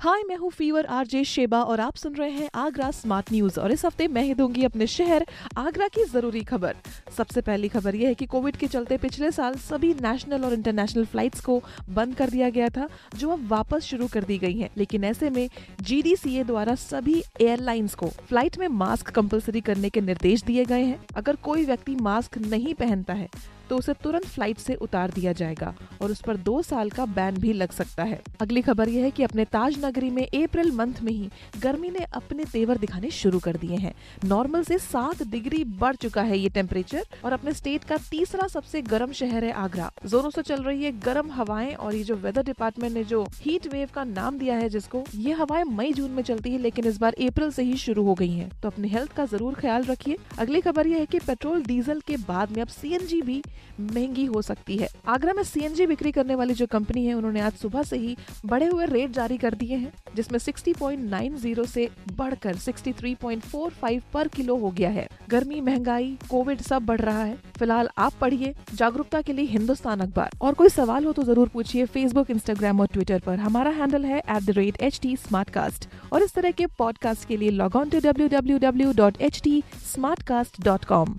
हाय, मैं हूँ fever, RJ, Sheba और आप सुन रहे हैं आगरा स्मार्ट न्यूज़ और इस हफ़्ते मैं ही दूँगी अपने शहर आगरा की ज़रूरी खबर। सबसे पहली खबर यह है कि कोविड के चलते पिछले साल सभी नेशनल और इंटरनेशनल फ्लाइट्स को बंद कर दिया गया था, जो अब वापस शुरू कर दी गई हैं। लेकिन ऐसे में जीडीसीए द्वारा सभी एयरलाइंस को फ़्लाइट में मास्क कंपलसरी करने के निर्देश दिए गए हैं। अगर कोई व्यक्ति मास्क नहीं पहनता है तो उसे तुरंत फ़्लाइट से उतार दिया जाएगा और उस पर दो साल का बैन भी लग सकता है। अगली खबर यह है कि अपने ताज नगरी में अप्रैल मंथ में ही गर्मी ने अपने तेवर दिखाने शुरू कर दिए हैं। नॉर्मल से सात डिग्री बढ़ चुका है ये टेम्परेचर और अपने स्टेट का तीसरा सबसे गर्म शहर है आगरा। जोरों से चल रही है गर्म हवाएँ और ये जो वेदर डिपार्टमेंट ने जो हीट वेव का नाम दिया है जिसको, ये हवाएँ मई जून में चलती है, लेकिन इस बार अप्रैल से ही शुरू हो गई है। तो अपने हेल्थ का ज़रूर ख्याल रखिए। अगली खबर यह है की पेट्रोल डीजल के बाद में अब सीएनजी भी महँगी हो सकती है। आगरा में सीएनजी बिक्री करने वाली जो कंपनी है, उन्होंने आज सुबह से ही बढ़े हुए रेट जारी कर दिए हैं, जिसमें 60.90 से बढ़कर 63.45 पर किलो हो गया है। गर्मी, महँगाई कोविड सब बढ़ रहा है। फ़िलहाल आप पढ़िए जागरूकता के लिए हिंदुस्तान अखबार। और कोई सवाल हो तो ज़रूर पूछिए फेसबुक इंस्टाग्राम और ट्विटर पर। हमारा हैंडल है एट और इस तरह के पॉडकास्ट के लिए log on to W W W dot H T Smartcast dot com